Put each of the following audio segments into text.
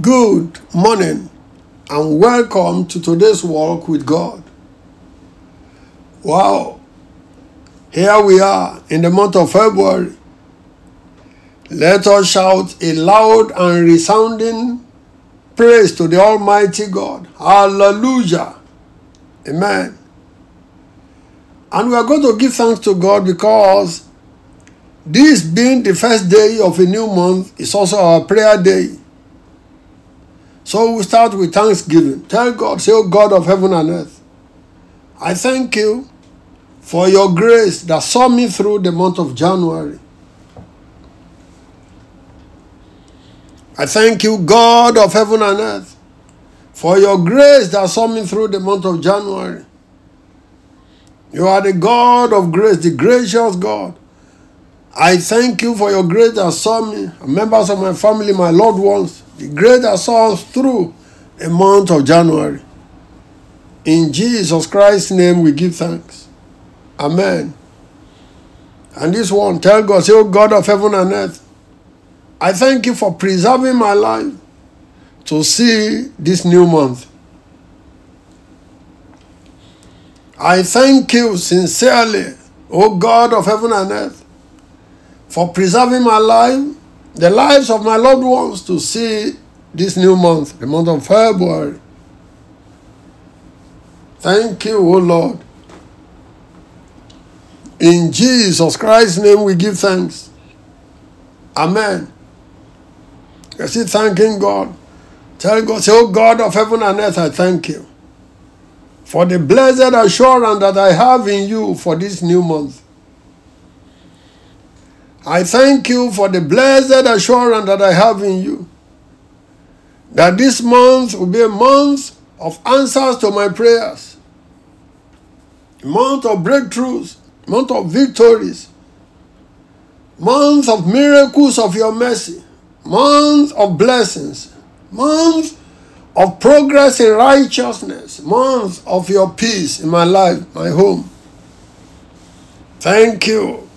Good morning and welcome to today's walk with God. Wow, here we are in the month of February. Let us shout a loud and resounding praise to the Almighty God. Hallelujah. Amen. And we are going to give thanks to God because this being the first day of a new month is also our prayer day. So we start with thanksgiving. Tell God, say, oh God of heaven and earth, I thank you for your grace that saw me through the month of January. I thank you, God of heaven and earth, for your grace that saw me through the month of January. You are the God of grace, the gracious God. I thank you for your grace that saw me, members of my family, my loved ones, the grace that saw us through the month of January. In Jesus Christ's name we give thanks. Amen. And this one, tell God, say, Oh God of heaven and earth, I thank you for preserving my life to see this new month. I thank you sincerely, O God of heaven and earth, for preserving my life, the lives of my loved ones to see this new month, the month of February. Thank you, O Lord. In Jesus Christ's name we give thanks. Amen. You see, thanking God. Tell God, say, Oh God of heaven and earth, I thank you for the blessed assurance that I have in you for this new month. I thank you for the blessed assurance that I have in you. That this month will be a month of answers to my prayers, month of breakthroughs, month of victories, month of miracles of your mercy, month of blessings, month of progress in righteousness, month of your peace in my life, my home. Thank you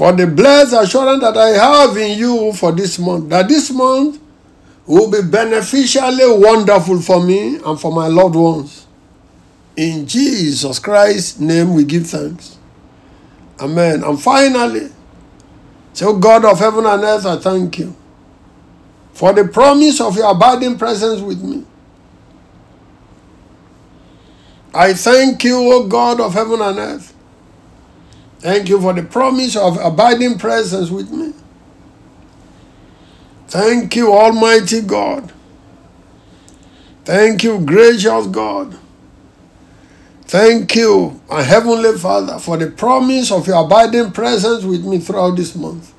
for the blessed assurance that I have in you for this month, that this month will be beneficially wonderful for me and for my loved ones. In Jesus Christ's name we give thanks. Amen. And finally, so God of heaven and earth, I thank you for the promise of your abiding presence with me. I thank you, O God of heaven and earth. Thank you for the promise of abiding presence with me. Thank you, Almighty God. Thank you, gracious God. Thank you, my Heavenly Father, for the promise of your abiding presence with me throughout this month.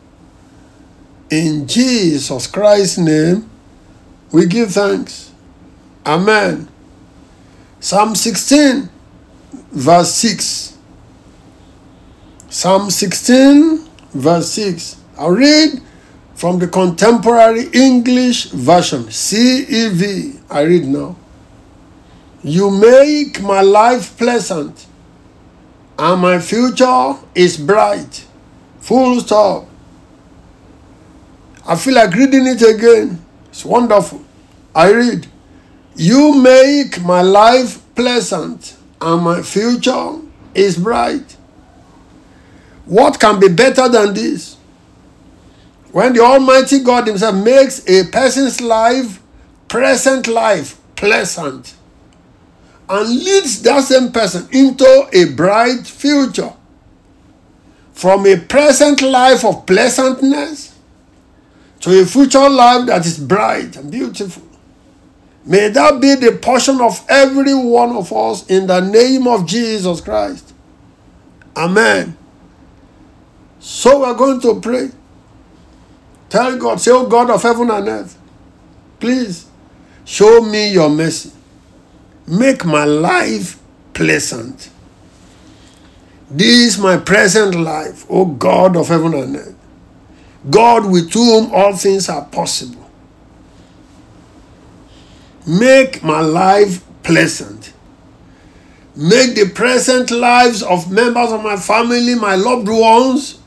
In Jesus Christ's name, we give thanks. Amen. Psalm 16, verse 6. Psalm 16, verse 6. I'll read from the Contemporary English Version, CEV. I read now. You make my life pleasant, and my future is bright. Full stop. I feel like reading it again. It's wonderful. I read. You make my life pleasant and my future is bright. What can be better than this? When the Almighty God Himself makes a person's life, present life, pleasant, and leads that same person into a bright future. From a present life of pleasantness to a future life that is bright and beautiful. May that be the portion of every one of us in the name of Jesus Christ. Amen. So we're going to pray. Tell God, say, Oh God of heaven and earth, please show me your mercy. Make my life pleasant. This is my present life, O God of heaven and earth. God with whom all things are possible. Make my life pleasant. Make the present lives of members of my family, my loved ones,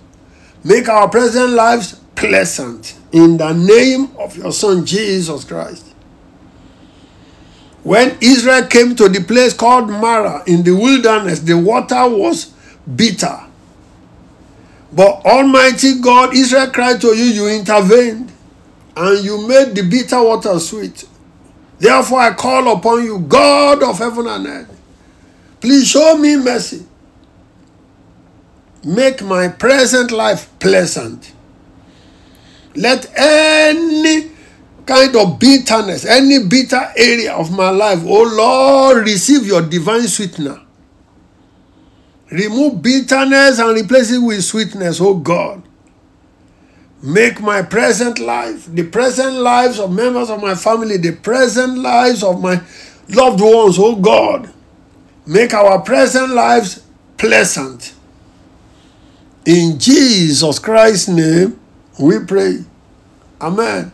make our present lives pleasant in the name of your Son Jesus Christ. When Israel came to the place called Marah in the wilderness, the water was bitter. But Almighty God, Israel cried to you, you intervened, and you made the bitter water sweet. Therefore, I call upon you, God of heaven and earth. Please show me mercy. Make my present life pleasant. Let any kind of bitterness, any bitter area of my life, oh Lord, receive your divine sweetener. Remove bitterness and replace it with sweetness, oh God. Make my present life, the present lives of members of my family, the present lives of my loved ones, oh God. Make our present lives pleasant. In Jesus Christ's name, we pray. Amen.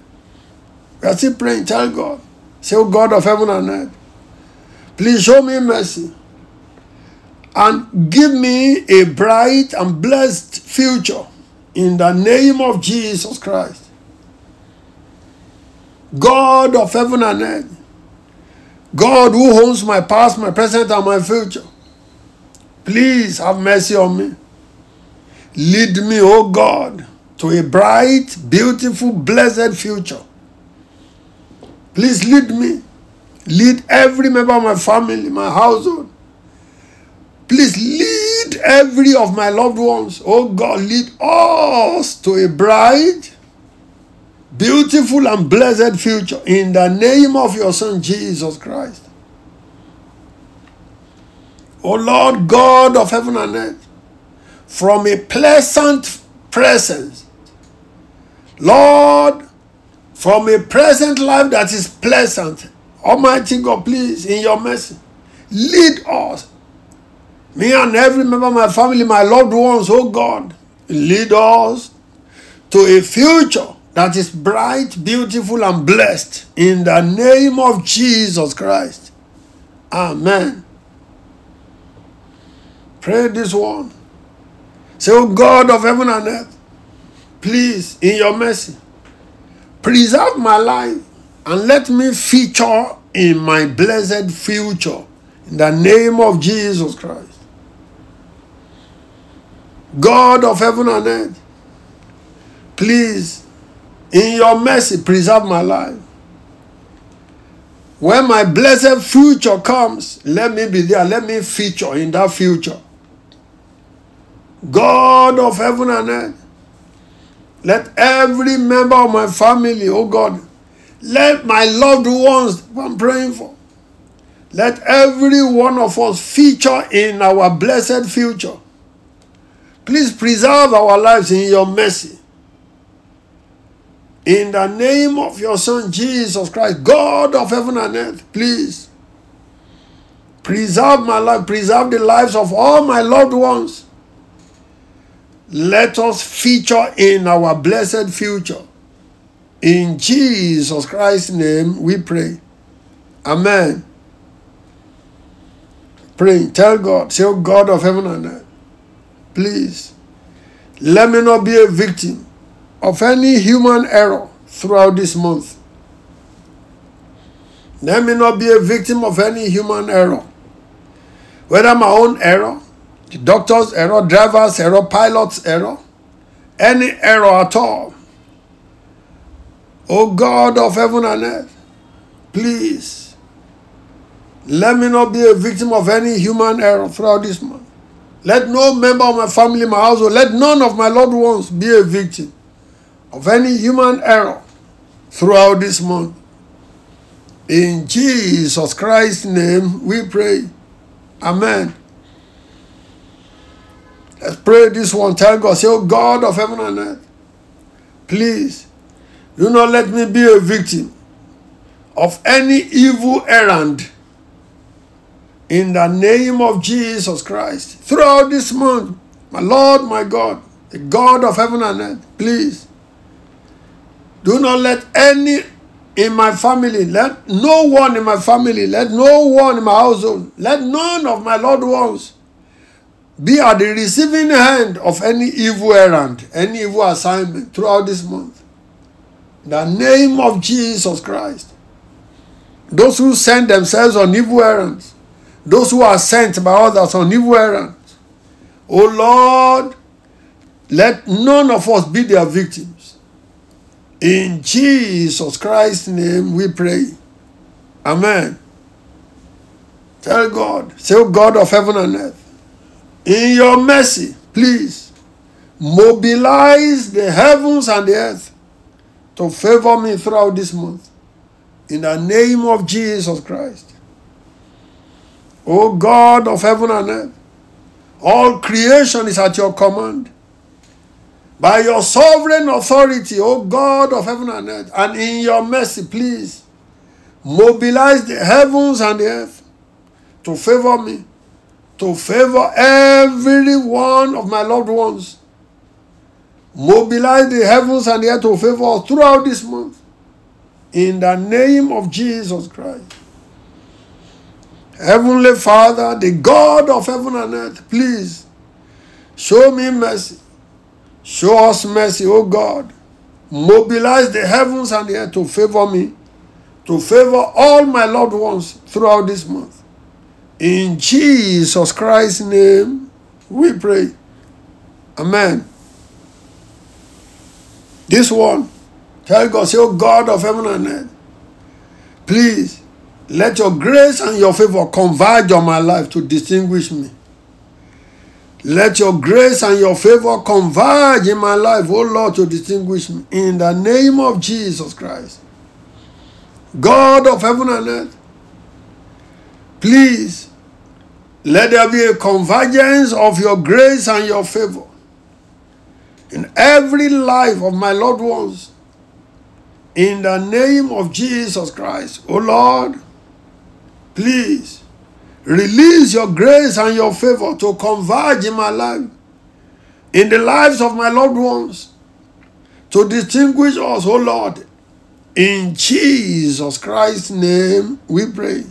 We are still praying. Tell God. Say, oh God of heaven and earth, please show me mercy and give me a bright and blessed future in the name of Jesus Christ. God of heaven and earth, God who owns my past, my present, and my future, please have mercy on me. Lead me, O oh God, to a bright, beautiful, blessed future. Please lead me. Lead every member of my family, my household. Please lead every of my loved ones. Oh God, lead us to a bright, beautiful, and blessed future in the name of your Son Jesus Christ. O Lord God of heaven and earth, from a pleasant presence. Lord, from a present life that is pleasant, Almighty God, please, in your mercy, lead us. Me and every member of my family, my loved ones, oh God, lead us to a future that is bright, beautiful, and blessed in the name of Jesus Christ. Amen. Pray this one. Say, Oh God of heaven and earth, please, in your mercy, preserve my life and let me feature in my blessed future in the name of Jesus Christ. God of heaven and earth, please, in your mercy, preserve my life. When my blessed future comes, let me be there. Let me feature in that future. God of heaven and earth, let every member of my family, oh God, let my loved ones I'm praying for, let every one of us feature in our blessed future. Please preserve our lives in your mercy. In the name of your Son Jesus Christ, God of heaven and earth, please preserve my life, preserve the lives of all my loved ones let us feature in our blessed future. In Jesus Christ's name we pray. Amen. Pray. Tell God, say, oh God of heaven and earth, please let me not be a victim of any human error throughout this month. Let me not be a victim of any human error, whether my own error doctor's error, driver's error, pilot's error, any error at all. O God of heaven and earth, please let me not be a victim of any human error throughout this month. Let no member of my family, my household, let none of my loved ones be a victim of any human error throughout this month. In Jesus Christ's name we pray. Amen. Let's pray this one. Tell God, say, Oh God of heaven and earth, please do not let me be a victim of any evil errand in the name of Jesus Christ. Throughout this month, my Lord, my God, the God of heaven and earth, please do not let any in my family, let no one in my family, let no one in my household, let none of my loved ones be at the receiving hand of any evil errand, any evil assignment throughout this month. In the name of Jesus Christ. those who send themselves on evil errands, those who are sent by others on evil errands. Oh Lord, let none of us be their victims. In Jesus Christ's name we pray. Amen. Tell God, say, God of heaven and earth, in your mercy, please mobilize the heavens and the earth to favor me throughout this month. In the name of Jesus Christ. O God of heaven and earth, all creation is at your command. By your sovereign authority, O God of heaven and earth, and in your mercy, please mobilize the heavens and the earth to favor me, to favor every one of my loved ones. Mobilize the heavens and the earth to favor us throughout this month. In the name of Jesus Christ. Heavenly Father, the God of heaven and earth, please show me mercy. Show us mercy, O God. Mobilize the heavens and the earth to favor me, to favor all my loved ones throughout this month. In Jesus Christ's name, we pray. Amen. This one, tell God, say, Oh God of heaven and earth, please let your grace and your favor converge on my life to distinguish me. Let your grace and your favor converge in my life, oh Lord, to distinguish me. In the name of Jesus Christ. God of heaven and earth, please let there be a convergence of your grace and your favor in every life of my loved ones. In the name of Jesus Christ, oh Lord, Please release your grace and your favor to converge in my life, in the lives of my loved ones, to distinguish us, oh Lord. In Jesus Christ's name we pray.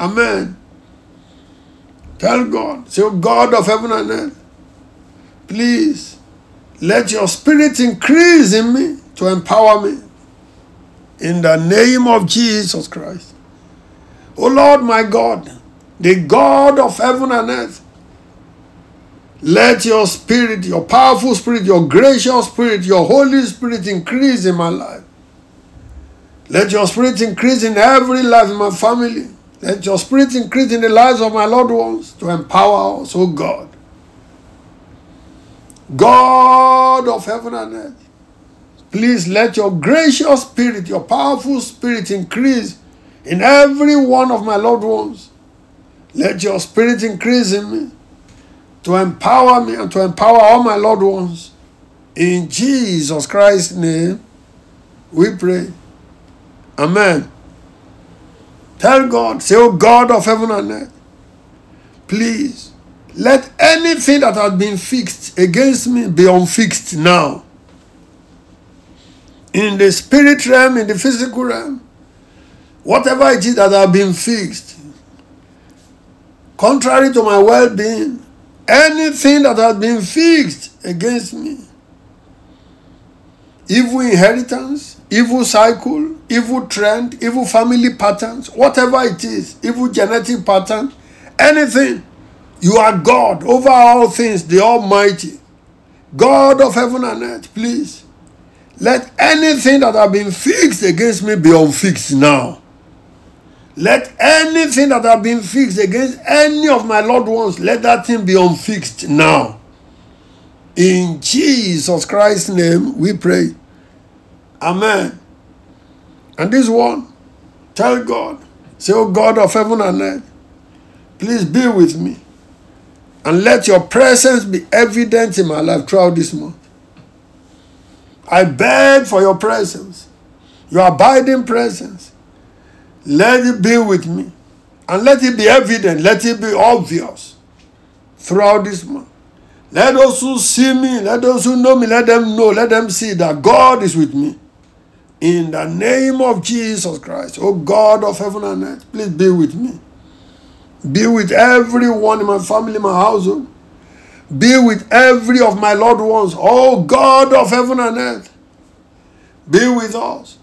Amen. Tell God, say, oh God of heaven and earth, please let your spirit increase in me to empower me. In the name of Jesus Christ. O Lord my God, the God of heaven and earth, let your spirit, your powerful spirit, your gracious spirit, your Holy Spirit increase in my life. Let your spirit increase in every life in my family. Let your spirit increase in the lives of my loved ones to empower us, O God. God of heaven and earth, please let your gracious spirit, your powerful spirit increase in every one of my loved ones. Let your spirit increase in me to empower me and to empower all my loved ones. In Jesus Christ's name, we pray. Amen. Tell God, say, Oh God of heaven and earth, please let anything that has been fixed against me be unfixed now. In the spirit realm, in the physical realm, Whatever it is that have been fixed, contrary to my well being, anything that has been fixed against me, evil inheritance, evil cycle, evil trend, evil family patterns, whatever it is, evil genetic pattern, anything, you are God over all things, the Almighty, God of heaven and earth, please. Let anything that have been fixed against me be unfixed now. Let anything that have been fixed against any of my loved ones, let that thing be unfixed now. In Jesus Christ's name we pray. Amen. And this one, tell God, say, Oh God of heaven and earth, please be with me. And let your presence be evident in my life throughout this month. I beg for your presence, your abiding presence let it be with me. And let it be evident, let it be obvious throughout this month. Let those who see me, let those who know me, let them know, let them see that God is with me. In the name of Jesus Christ, oh God of heaven and earth, please be with me. Be with everyone in my family, my household. Be with every of my loved ones. Oh God of heaven and earth, be with us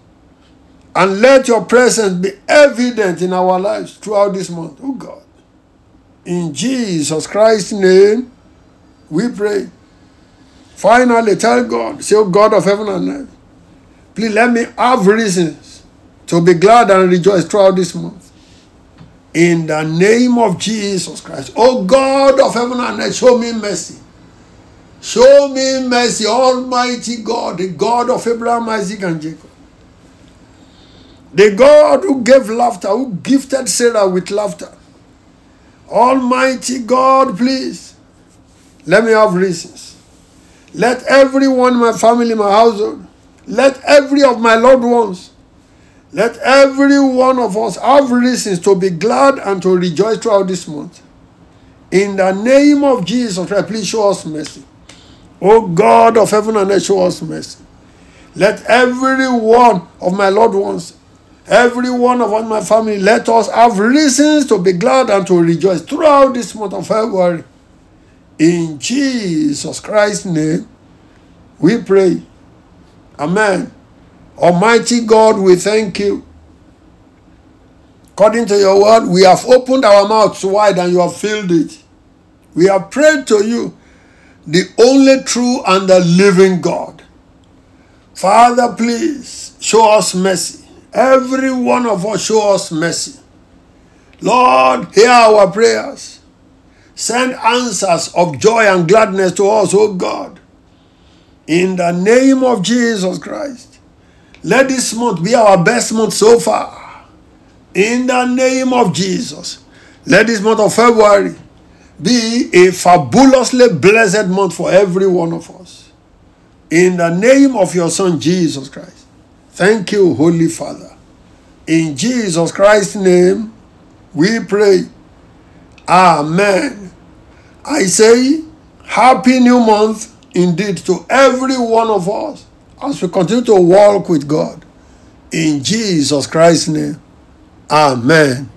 And let your presence be evident in our lives throughout this month, oh God. In Jesus Christ's name, we pray. Finally, tell God, say, oh God of heaven and earth, please let me have reasons to be glad and rejoice throughout this month. In the name of Jesus Christ. Oh God of heaven and earth, show me mercy. Show me mercy, Almighty God, the God of Abraham, Isaac, and Jacob. The God who gave laughter, who gifted Sarah with laughter. Almighty God, please, let me have reasons. Let everyone in my family, my household, let every of my loved ones, let every one of us have reasons to be glad and to rejoice throughout this month. In the name of Jesus Christ, please show us mercy. O God of heaven and earth, show us mercy. Let every one of my loved ones Every one of my family, let us have reasons to be glad and to rejoice throughout this month of February. In Jesus Christ's name, we pray. Amen. Almighty God, we thank you. According to your word, we have opened our mouths wide and you have filled it. We have prayed to you, the only true and the living God. Father, please show us mercy. Every one of us show us mercy. Lord, hear our prayers. Send answers of joy and gladness to us, O God. In the name of Jesus Christ. Let this month be our best month so far. In the name of Jesus. Let this month of February be a fabulously blessed month for every one of us. In the name of your Son, Jesus Christ. Thank you, Holy Father. In Jesus Christ's name, we pray. Amen. I say, Happy New Month indeed to every one of us as we continue to walk with God. In Jesus Christ's name, Amen.